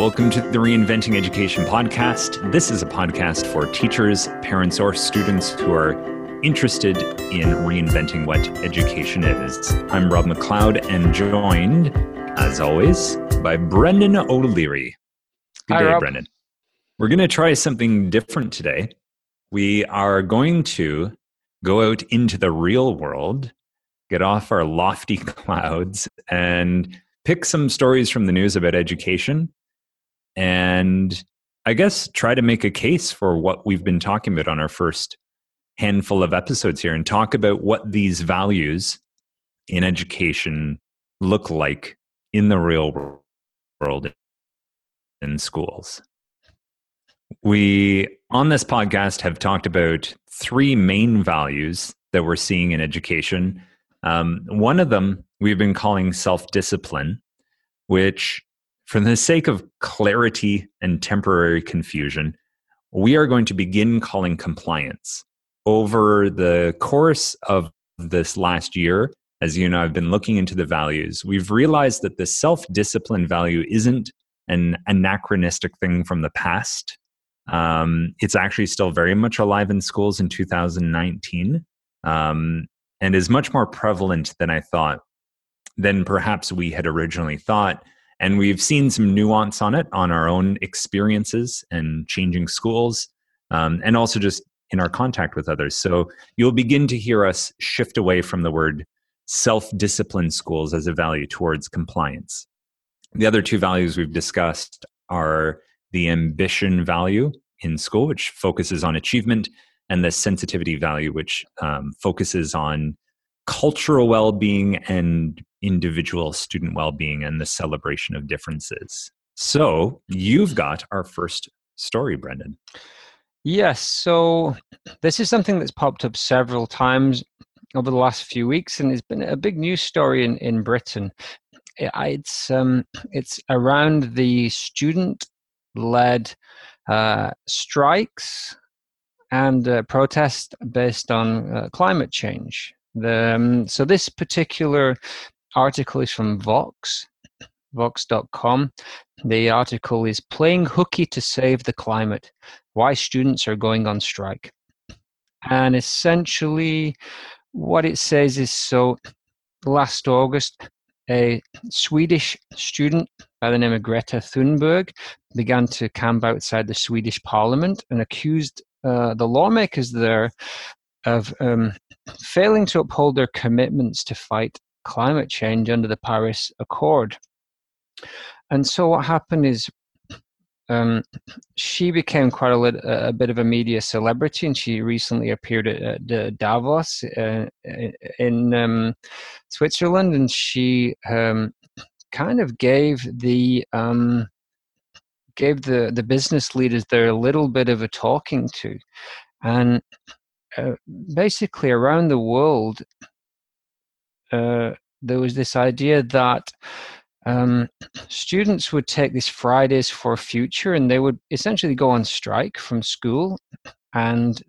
Welcome to the Reinventing Education podcast. This is a podcast for teachers, parents, or students who are interested in reinventing what education is. I'm Rob McLeod and joined, as always, by Brendan O'Leary. Good Hi, day, Rob. Brendan. We're going to try something different today. We are going to go out into the real world, get off our lofty clouds, and pick some stories from the news about education and I guess try to make a case for what we've been talking about on our first handful of episodes here and talk about what these values in education look like in the real world in schools. We, on this podcast, have talked about three main values that we're seeing in education. Um, one of them we've been calling self discipline, which for the sake of clarity and temporary confusion, we are going to begin calling compliance. Over the course of this last year, as you know, I've been looking into the values. We've realized that the self discipline value isn't an anachronistic thing from the past. Um, it's actually still very much alive in schools in 2019 um, and is much more prevalent than I thought, than perhaps we had originally thought. And we've seen some nuance on it on our own experiences and changing schools, um, and also just in our contact with others. So you'll begin to hear us shift away from the word self discipline schools as a value towards compliance. The other two values we've discussed are the ambition value in school, which focuses on achievement, and the sensitivity value, which um, focuses on cultural well being and individual student well being and the celebration of differences. So, you've got our first story, Brendan. Yes, so this is something that's popped up several times over the last few weeks, and it's been a big news story in, in Britain. It's um, it's around the student-led uh, strikes and uh, protest based on uh, climate change. The, um, so this particular article is from Vox, Vox.com. The article is "Playing Hooky to Save the Climate: Why Students Are Going on Strike." And essentially, what it says is so. Last August, a Swedish student by the name of Greta Thunberg began to camp outside the Swedish Parliament and accused uh, the lawmakers there of um, failing to uphold their commitments to fight climate change under the Paris Accord. And so what happened is um, she became quite a, lit, a bit of a media celebrity, and she recently appeared at, at the Davos uh, in um, Switzerland, and she um, kind of gave the um, gave the the business leaders there a little bit of a talking to, and uh, basically around the world, uh, there was this idea that um, students would take these Fridays for Future and they would essentially go on strike from school and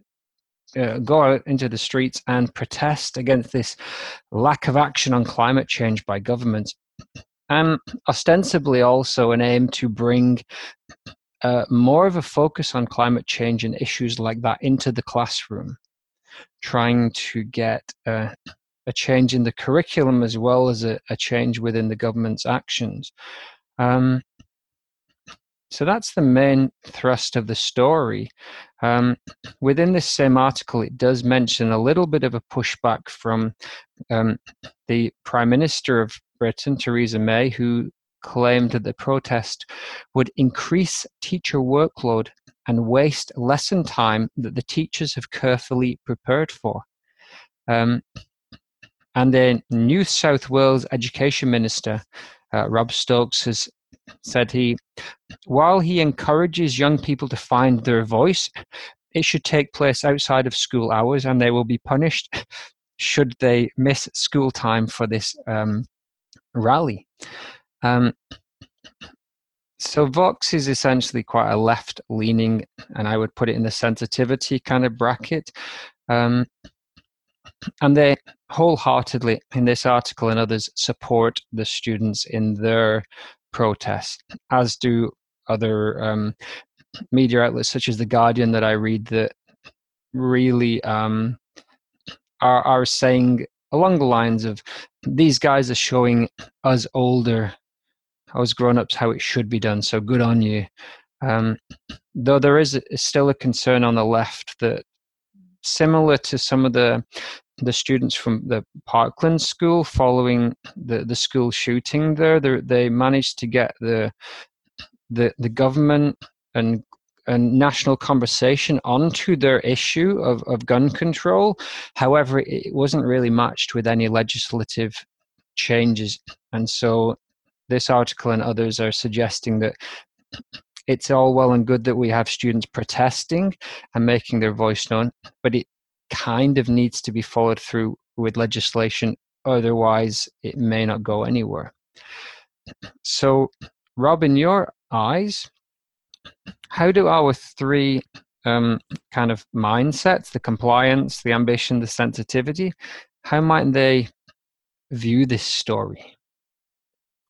uh, go out into the streets and protest against this lack of action on climate change by governments. And ostensibly also an aim to bring uh, more of a focus on climate change and issues like that into the classroom, trying to get uh, a change in the curriculum as well as a, a change within the government's actions. Um, so that's the main thrust of the story. Um, within this same article, it does mention a little bit of a pushback from um, the Prime Minister of Britain, Theresa May, who claimed that the protest would increase teacher workload and waste lesson time that the teachers have carefully prepared for. Um, and then New South Wales Education Minister, uh, Rob Stokes, has said he, while he encourages young people to find their voice, it should take place outside of school hours and they will be punished should they miss school time for this um, rally. Um, so Vox is essentially quite a left leaning, and I would put it in the sensitivity kind of bracket. Um, and they wholeheartedly, in this article and others, support the students in their protest, as do other um, media outlets such as the Guardian that I read that really um, are are saying along the lines of these guys are showing us older, us grown ups how it should be done. So good on you. Um, though there is still a concern on the left that similar to some of the the students from the Parkland school following the, the school shooting there, they managed to get the the the government and and national conversation onto their issue of, of gun control. However, it wasn't really matched with any legislative changes. And so this article and others are suggesting that it's all well and good that we have students protesting and making their voice known, but it kind of needs to be followed through with legislation. Otherwise, it may not go anywhere. So, Rob, in your eyes, how do our three um, kind of mindsets the compliance, the ambition, the sensitivity how might they view this story?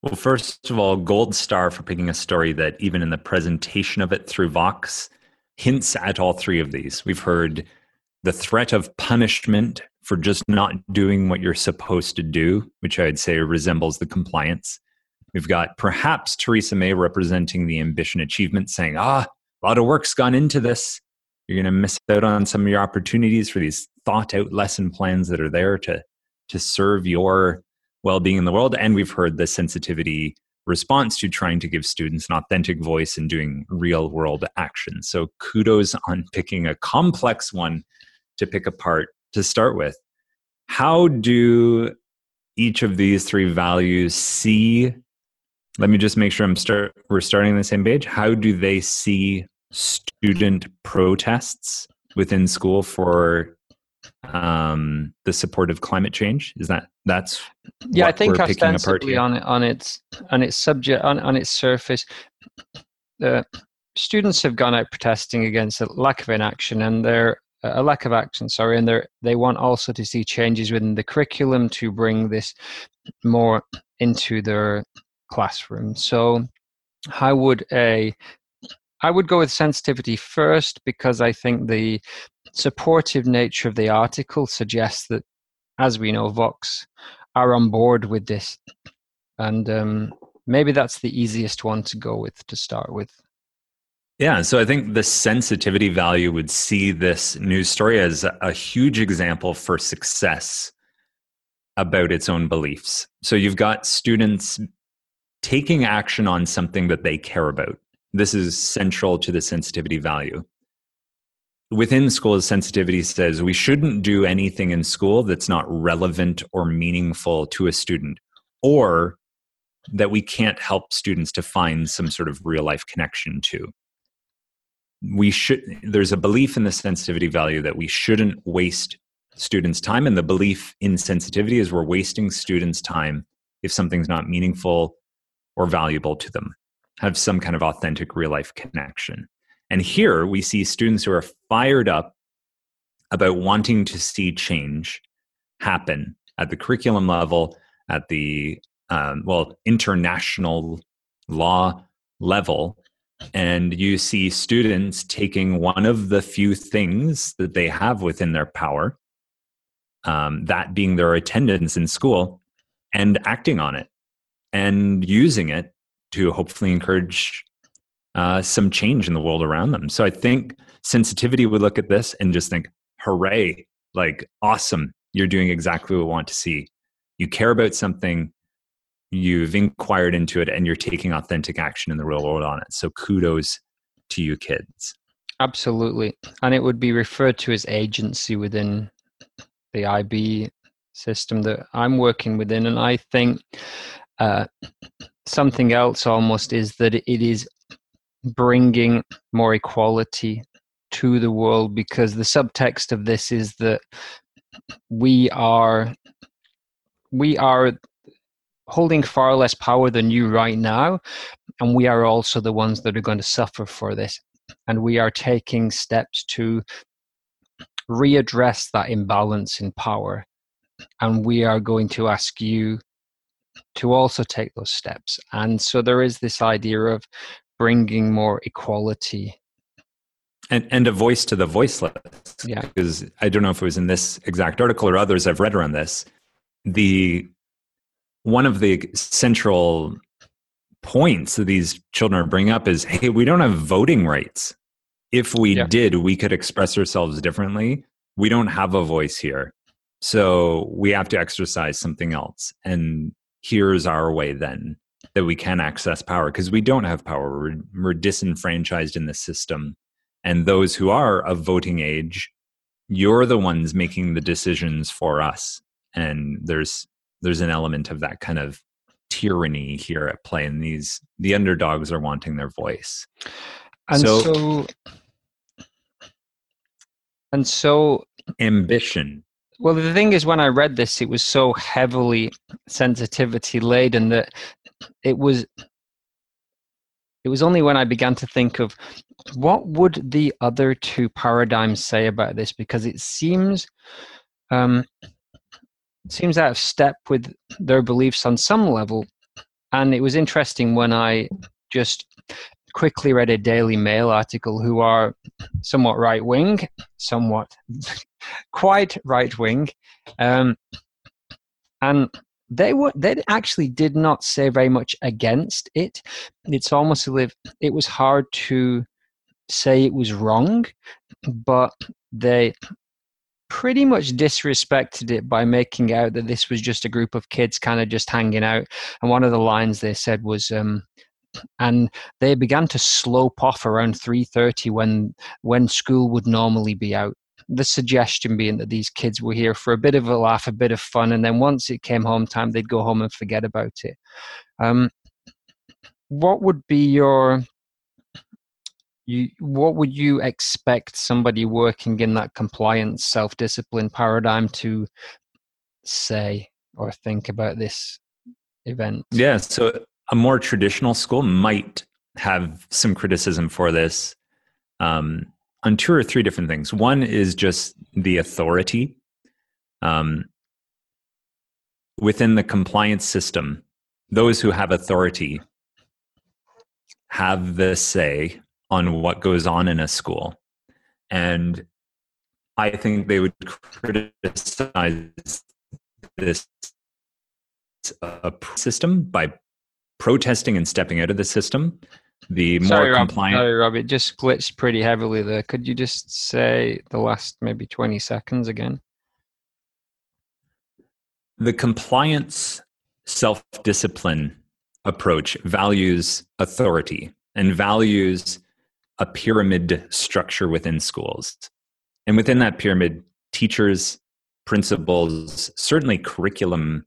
Well, first of all, gold star for picking a story that, even in the presentation of it through Vox, hints at all three of these. We've heard the threat of punishment for just not doing what you're supposed to do, which I'd say resembles the compliance. We've got perhaps Theresa May representing the ambition achievement, saying, ah, a lot of work's gone into this. You're going to miss out on some of your opportunities for these thought out lesson plans that are there to, to serve your well being in the world. And we've heard the sensitivity response to trying to give students an authentic voice and doing real world action. So kudos on picking a complex one to pick apart to start with. How do each of these three values see? Let me just make sure I'm start. We're starting on the same page. How do they see student protests within school for um, the support of climate change? Is that that's yeah? I think ostensibly on it on its on its subject on on its surface, the students have gone out protesting against a lack of inaction, and they're a lack of action sorry and they want also to see changes within the curriculum to bring this more into their classroom. So how would a i would go with sensitivity first because i think the supportive nature of the article suggests that as we know vox are on board with this. And um, maybe that's the easiest one to go with to start with yeah, so I think the sensitivity value would see this news story as a huge example for success about its own beliefs. So you've got students taking action on something that they care about. This is central to the sensitivity value. Within school, sensitivity says we shouldn't do anything in school that's not relevant or meaningful to a student, or that we can't help students to find some sort of real life connection to we should there's a belief in the sensitivity value that we shouldn't waste students time and the belief in sensitivity is we're wasting students time if something's not meaningful or valuable to them. Have some kind of authentic real life connection. And here we see students who are fired up about wanting to see change happen at the curriculum level at the um, well international law level and you see students taking one of the few things that they have within their power, um, that being their attendance in school, and acting on it and using it to hopefully encourage uh, some change in the world around them. So I think sensitivity would look at this and just think, hooray, like awesome, you're doing exactly what we want to see. You care about something, you've inquired into it and you're taking authentic action in the real world on it. So kudos to you kids. Absolutely. And it would be referred to as agency within the IB system that I'm working within. And I think uh, something else almost is that it is bringing more equality to the world because the subtext of this is that we are we are holding far less power than you right now. And we are also the ones that are going to suffer for this. And we are taking steps to readdress that imbalance in power. And we are going to ask you to also take those steps. And so there is this idea of bringing more equality and and a voice to the voiceless. Yeah. Because I don't know if it was in this exact article or others I've read around this. The one of the central points that these children are bringing up is hey, we don't have voting rights. If we Yeah. did, we could express ourselves differently. We don't have a voice here. So we have to exercise something else. And here's our way then that we can access power because we don't have power. We're, we're disenfranchised in the system. And those who are of voting age, you're the ones making the decisions for us. And there's there's an element of that kind of tyranny here at play. And these the underdogs are wanting their voice. and So- so and so Ambition. Well, the thing is, when I read this, it was so heavily sensitivity laden that it was. It was only when I began to think of what would the other two paradigms say about this, because it seems um, seems out of step with their beliefs on some level. And it was interesting when I just quickly read a Daily Mail article, who are somewhat right wing, somewhat quite right wing, um, and they were they actually did not say very much against it. It's almost as if it was hard to say it was wrong, but they pretty much disrespected it by making out that this was just a group of kids kind of just hanging out. And one of the lines they said was. Um, and they began to slope off around 3.30 when when school would normally be out the suggestion being that these kids were here for a bit of a laugh, a bit of fun, and then once it came home time, they'd go home and forget about it. Um, what would be your you, what would you expect somebody working in that compliance self-discipline paradigm to say or think about this event Yeah. So a more traditional school might have some criticism for this um, on two or three different things. One is just the authority um, within the compliance system. Those who have authority have the say on what goes on in a school. And I think they would criticize this uh, system by protesting and stepping out of the system. The more sorry, Rob, compliant. sorry rob it just glitched pretty heavily there could you just say the last maybe 20 seconds again the compliance self discipline approach values authority and values a pyramid structure within schools. And within that pyramid, teachers, principals, certainly curriculum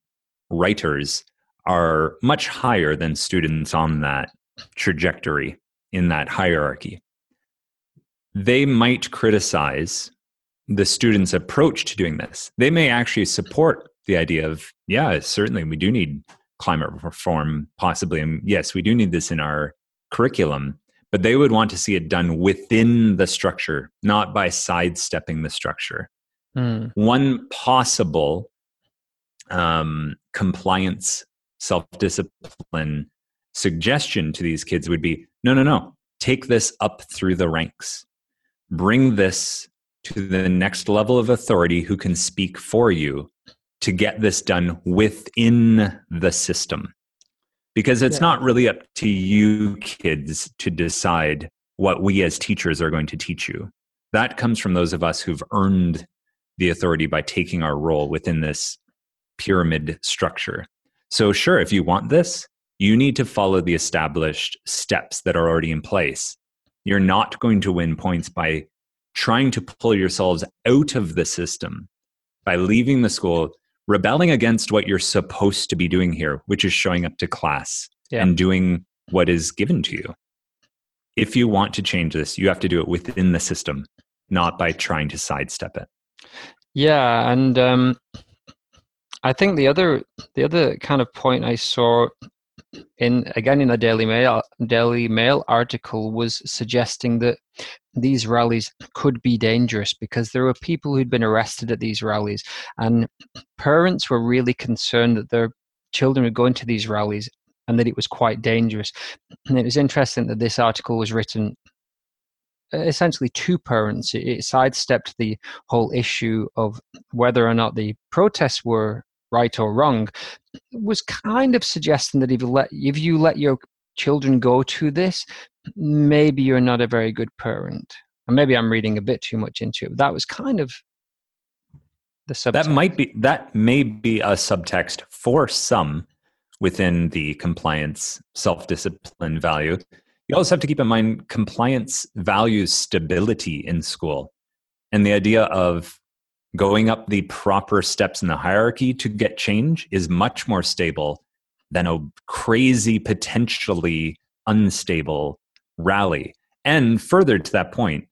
writers are much higher than students on that trajectory in that hierarchy. They might criticize the student's approach to doing this. They may actually support the idea of, yeah, certainly we do need climate reform, possibly. And yes, we do need this in our curriculum, but they would want to see it done within the structure, not by sidestepping the structure. Hmm. One possible um, compliance self discipline suggestion to these kids would be no, no, no, take this up through the ranks. Bring this to the next level of authority who can speak for you to get this done within the system. Because it's Yeah. not really up to you kids to decide what we as teachers are going to teach you. That comes from those of us who've earned the authority by taking our role within this pyramid structure. So, sure, if you want this, you need to follow the established steps that are already in place. You're not going to win points by trying to pull yourselves out of the system, by leaving the school, rebelling against what you're supposed to be doing here, which is showing up to class Yeah. and doing what is given to you. If you want to change this, you have to do it within the system, not by trying to sidestep it. Yeah, and um, I think the other the other kind of point I saw in again in the Daily Mail Daily Mail article was suggesting that these rallies could be dangerous because there were people who'd been arrested at these rallies, and parents were really concerned that their children were going to these rallies and that it was quite dangerous. And it was interesting that this article was written uh, essentially two parents. It sidestepped the whole issue of whether or not the protests were right or wrong. Was kind of suggesting that if you let if you let your children go to this, maybe you're not a very good parent. And maybe I'm reading a bit too much into it. But that was kind of the subtext. That might be that may be a subtext for some within the compliance self-discipline value you also have to keep in mind compliance values stability in school and the idea of going up the proper steps in the hierarchy to get change is much more stable than a crazy potentially unstable rally and further to that point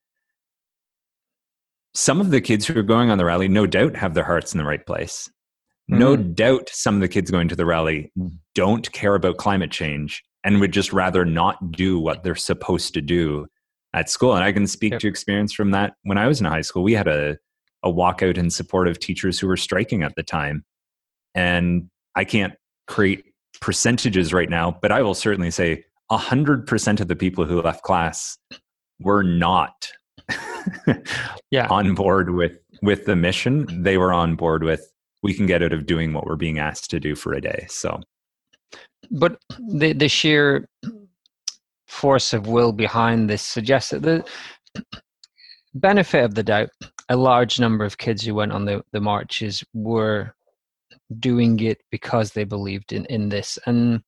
some of the kids who are going on the rally no doubt have their hearts in the right place mm-hmm. no doubt some of the kids going to the rally don't care about climate change and would just rather not do what they're supposed to do at school. And I can speak yep. to experience from that when I was in high school. We had a, a walkout in support of teachers who were striking at the time. And I can't create percentages right now, but I will certainly say 100% of the people who left class were not yeah. on board with, with the mission. They were on board with we can get out of doing what we're being asked to do for a day. So but the the sheer force of will behind this suggests that the benefit of the doubt, a large number of kids who went on the, the marches were doing it because they believed in, in this. And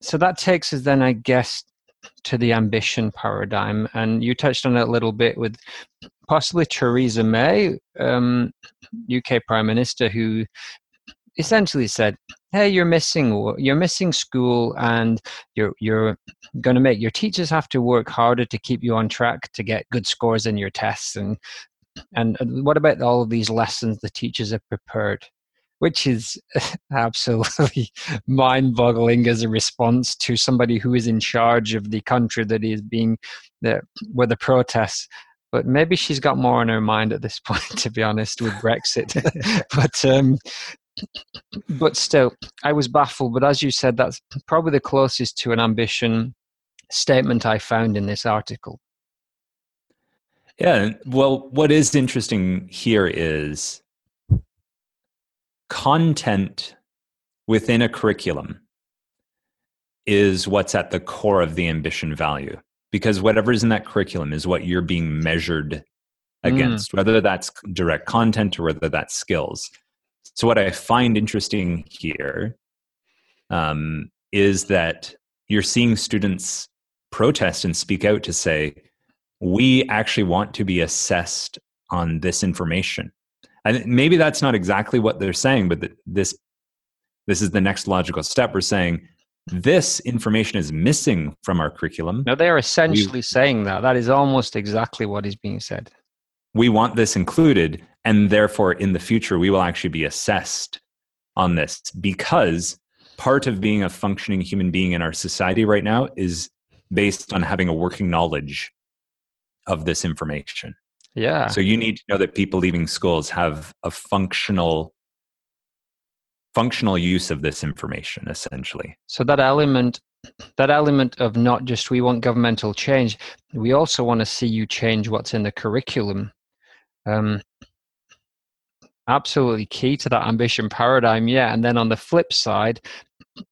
so that takes us then, I guess, to the ambition paradigm. And you touched on it a little bit with possibly Theresa May, um, UK Prime Minister, who essentially said, "Hey, you're missing you're missing school, and you're you're going to make your teachers have to work harder to keep you on track to get good scores in your tests, and and what about all of these lessons the teachers have prepared?" Which is absolutely mind-boggling as a response to somebody who is in charge of the country that is being where the protests but maybe she's got more on her mind at this point, to be honest, with Brexit. but um, but still, I was baffled. But as you said, that's probably the closest to an ambition statement I found in this article. Yeah. Well, what is interesting here is content within a curriculum is what's at the core of the ambition value because whatever's in that curriculum is what you're being measured mm. against, mm. whether that's direct content or whether that's skills. So, what I find interesting here um, is that you're seeing students protest and speak out to say, we actually want to be assessed on this information. And maybe that's not exactly what they're saying, but this this is the next logical step. We're saying this information is missing from our curriculum. No, they're essentially we, saying that. That is almost exactly what is being said. We want this included, and therefore in the future we will actually be assessed on this because part of being a functioning human being in our society right now is based on having a working knowledge of this information. Yeah. So you need to know that people leaving schools have a functional functional use of this information essentially. So that element that element of not just we want governmental change we also want to see you change what's in the curriculum. Um, absolutely key to that ambition paradigm yeah and then on the flip side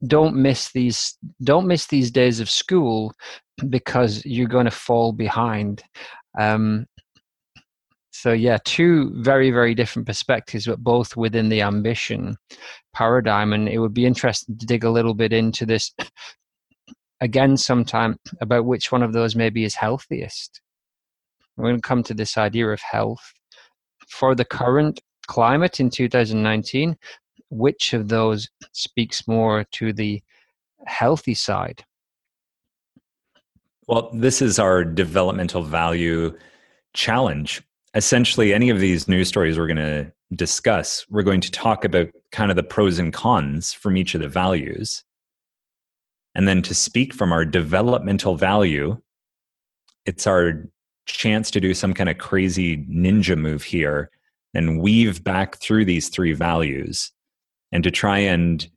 don't miss these don't miss these days of school because you're going to fall behind. Um, so yeah two very very different perspectives but both within the ambition paradigm and it would be interesting to dig a little bit into this again sometime about which one of those maybe is healthiest. We're going to come to this idea of health. For the current climate in 2019, which of those speaks more to the healthy side? Well, this is our developmental value challenge. Essentially, any of these news stories we're going to discuss, we're going to talk about kind of the pros and cons from each of the values. And then to speak from our developmental value, it's our chance to do some kind of crazy ninja move here and weave back through these three values and to try and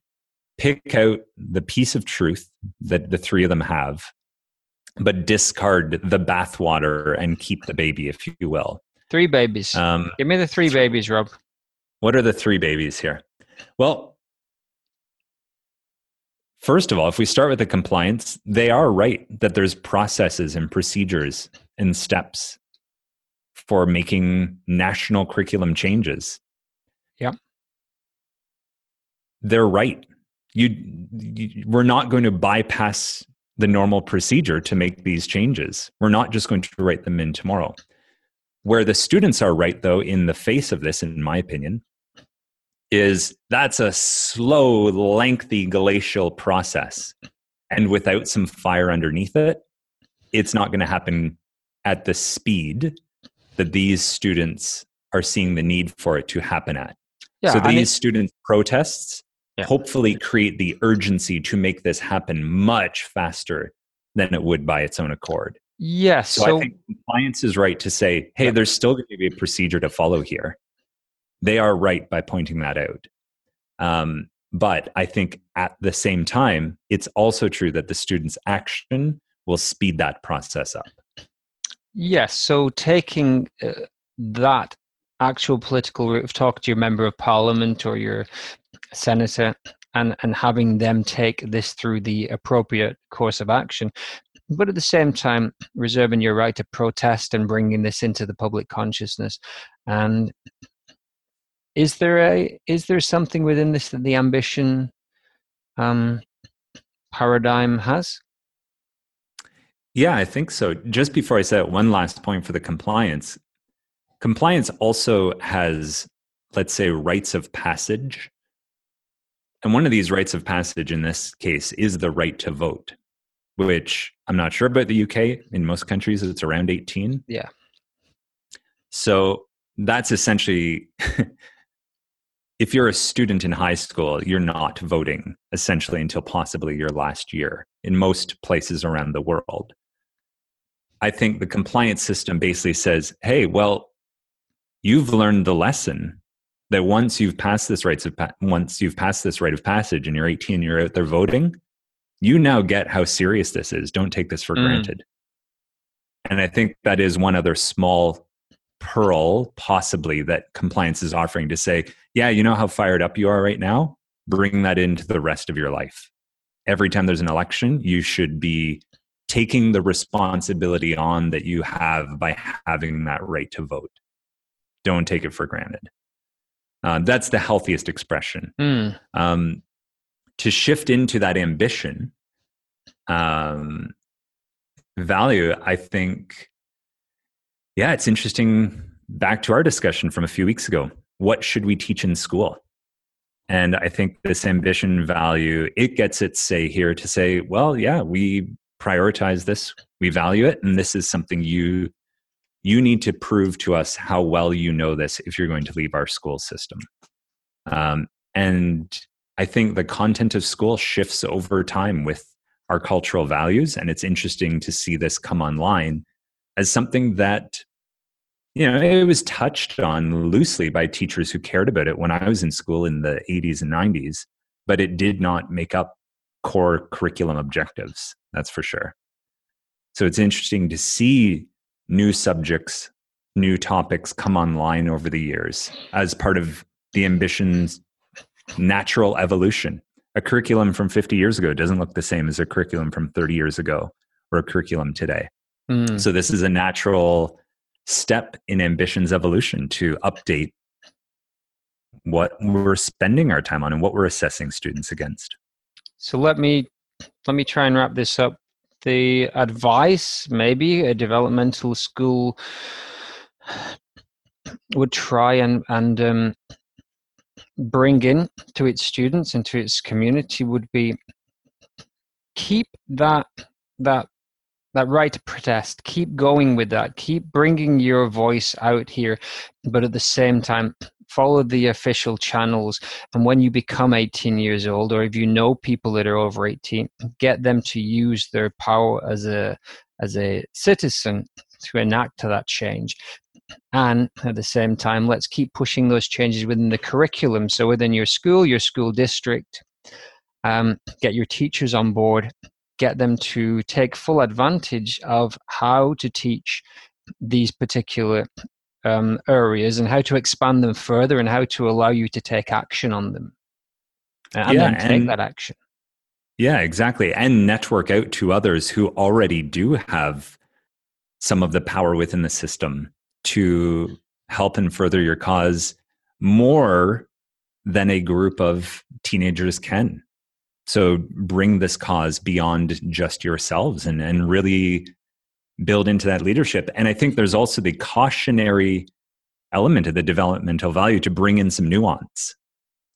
pick out the piece of truth that the three of them have, but discard the bathwater and keep the baby, if you will. Three babies. Um, Give me the three babies, Rob. What are the three babies here? Well, first of all, if we start with the compliance, they are right that there's processes and procedures and steps for making national curriculum changes. Yeah. They're right. You, you, we're not going to bypass the normal procedure to make these changes. We're not just going to write them in tomorrow. Where the students are right, though, in the face of this, in my opinion, is that's a slow, lengthy glacial process. And without some fire underneath it, it's not going to happen at the speed that these students are seeing the need for it to happen at. Yeah, so these student protests yeah. hopefully create the urgency to make this happen much faster than it would by its own accord. Yes. So, so I think compliance is right to say, hey, yeah. there's still going to be a procedure to follow here. They are right by pointing that out. Um, but I think at the same time, it's also true that the student's action will speed that process up. Yes. So taking uh, that actual political route of talking to your member of parliament or your senator and, and having them take this through the appropriate course of action but at the same time reserving your right to protest and bringing this into the public consciousness and is there a is there something within this that the ambition um, paradigm has yeah i think so. Just before i say that one last point for the compliance. Compliance also has let's say rites of passage. And one of these rites of passage in this case is the right to vote which i'm not sure about the uk in most countries it's around 18 yeah. So that's essentially if you're a student in high school you're not voting essentially until possibly your last year in most places around the world i think the compliance system basically says hey well you've learned the lesson that once you've passed this rites of pa- once you've passed this rite of passage and you're 18 you're out there voting you now get how serious this is. Don't take this for mm. granted. And i think that is one other small pearl possibly that compliance is offering to say yeah you know how fired up you are right now? Bring that into the rest of your life. Every time there's an election you should be taking the responsibility on that you have by having that right to vote don't take it for granted. Uh, that's the healthiest expression. Mm. Um, to shift into that ambition um, value, I think, yeah, it's interesting. Back to our discussion from a few weeks ago what should we teach in school? And I think this ambition value, it gets its say here to say, well, yeah, we prioritize this, we value it, and this is something you you need to prove to us how well you know this if you're going to leave our school system. Um, and I think the content of school shifts over time with our cultural values. And it's interesting to see this come online as something that, you know, it was touched on loosely by teachers who cared about it when I was in school in the 80s and 90s, but it did not make up core curriculum objectives. That's for sure. So it's interesting to see new subjects, new topics come online over the years as part of the ambition's natural evolution. A curriculum from 50 years ago doesn't look the same as a curriculum from 30 years ago or a curriculum today. Mm. So, this is a natural step in ambition's evolution to update what we're spending our time on and what we're assessing students against. So let me let me try and wrap this up. The advice maybe a developmental school would try and and um, bring in to its students and to its community would be keep that that that right to protest. Keep going with that. Keep bringing your voice out here but at the same time follow the official channels and when you become 18 years old or if you know people that are over 18 get them to use their power as a as a citizen to enact that change. And at the same time let's keep pushing those changes within the curriculum. So within your school your school district um, get your teachers on board, get them to take full advantage of how to teach these particular um, areas and how to expand them further and how to allow you to take action on them and yeah, then take and, that action. Yeah, exactly. And network out to others who already do have some of the power within the system to help and further your cause more than a group of teenagers can. So bring this cause beyond just yourselves and, and really build into that leadership. And I think there's also the cautionary element of the developmental value to bring in some nuance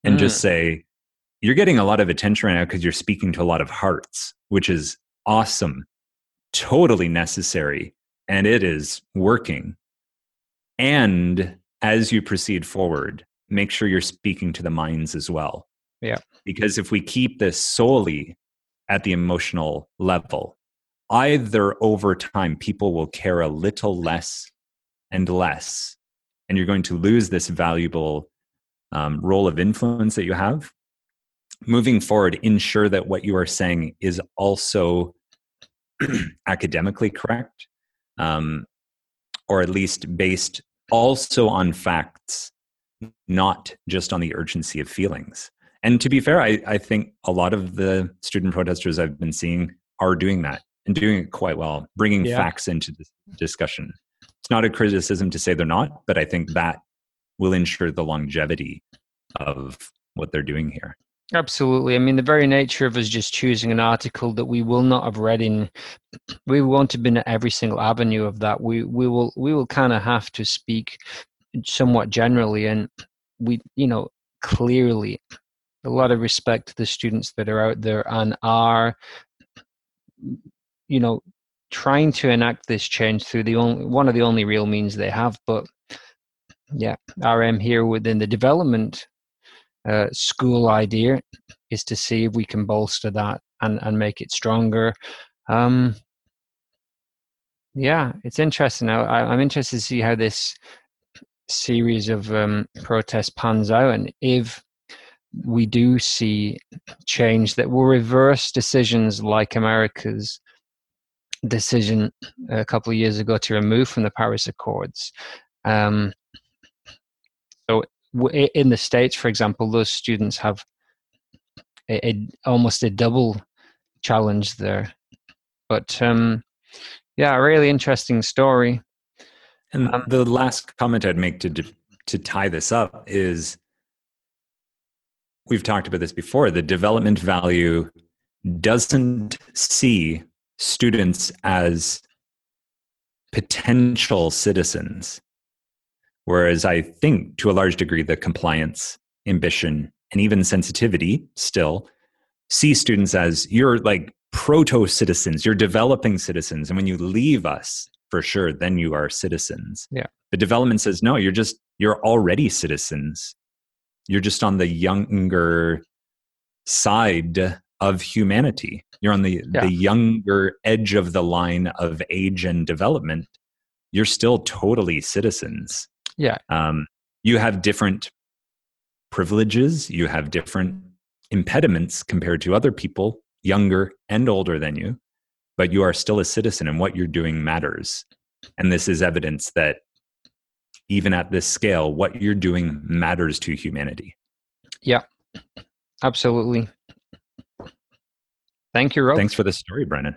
and mm. just say, you're getting a lot of attention right now because you're speaking to a lot of hearts, which is awesome, totally necessary, and it is working. And as you proceed forward, make sure you're speaking to the minds as well. Yeah. Because if we keep this solely at the emotional level, either over time people will care a little less and less, and you're going to lose this valuable um, role of influence that you have. Moving forward, ensure that what you are saying is also academically correct, um, or at least based also on facts, not just on the urgency of feelings. And to be fair, I, I think a lot of the student protesters I've been seeing are doing that and doing it quite well, bringing yeah. facts into the discussion. It's not a criticism to say they're not, but I think that will ensure the longevity of what they're doing here. Absolutely. I mean, the very nature of us just choosing an article that we will not have read in, we won't have been at every single avenue of that. We we will we will kind of have to speak somewhat generally, and we you know clearly a lot of respect to the students that are out there and are you know trying to enact this change through the only one of the only real means they have but yeah rm here within the development uh, school idea is to see if we can bolster that and and make it stronger. Um yeah it's interesting. I, i'm interested to see how this series of um, protests pans out and if we do see change that will reverse decisions like America's decision a couple of years ago to remove from the Paris Accords. Um, so, in the states, for example, those students have a, a almost a double challenge there. But um, yeah, a really interesting story. And um, the last comment I'd make to to tie this up is we've talked about this before the development value doesn't see students as potential citizens. Whereas i think to a large degree the compliance ambition and even sensitivity still see students as you're like proto citizens you're developing citizens. And when you leave us for sure then you are citizens. Yeah. The development says no you're just you're already citizens. You're just on the younger side of humanity. You're on the, yeah. the younger edge of the line of age and development. You're still totally citizens. Yeah. Um, you have different privileges, you have different impediments compared to other people, younger and older than you, but you are still a citizen and what you're doing matters. And this is evidence that even at this scale, what you're doing matters to humanity. Yeah, absolutely. Thank you, Rob. Thanks for the story, Brendan.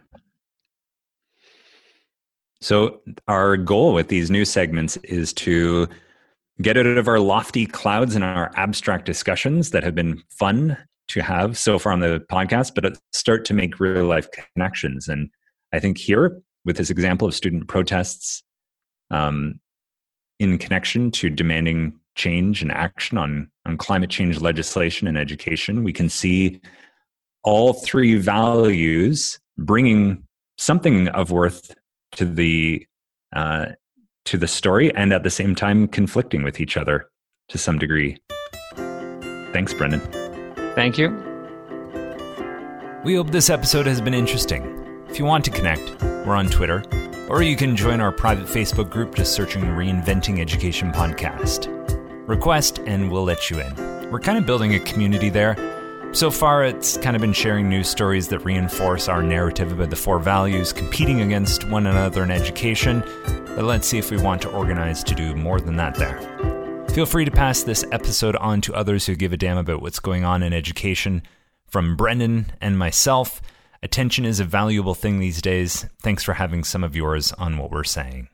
So, our goal with these new segments is to get out of our lofty clouds and our abstract discussions that have been fun to have so far on the podcast, but start to make real life connections. And I think here, with this example of student protests, um, in connection to demanding change and action on, on climate change legislation and education. We can see all three values bringing something of worth to the uh, to the story, and at the same time conflicting with each other to some degree. Thanks, Brendan. Thank you. We hope this episode has been interesting. If you want to connect, we're on Twitter or you can join our private Facebook group just searching Reinventing Education Podcast. Request and we'll let you in. We're kind of building a community there, So far, it's kind of been sharing news stories that reinforce our narrative about the four values competing against one another in education, but let's see if we want to organize to do more than that there. Feel free to pass this episode on to others who give a damn about what's going on in education. From Brendan and myself, attention is a valuable thing these days. Thanks for having some of yours on what we're saying.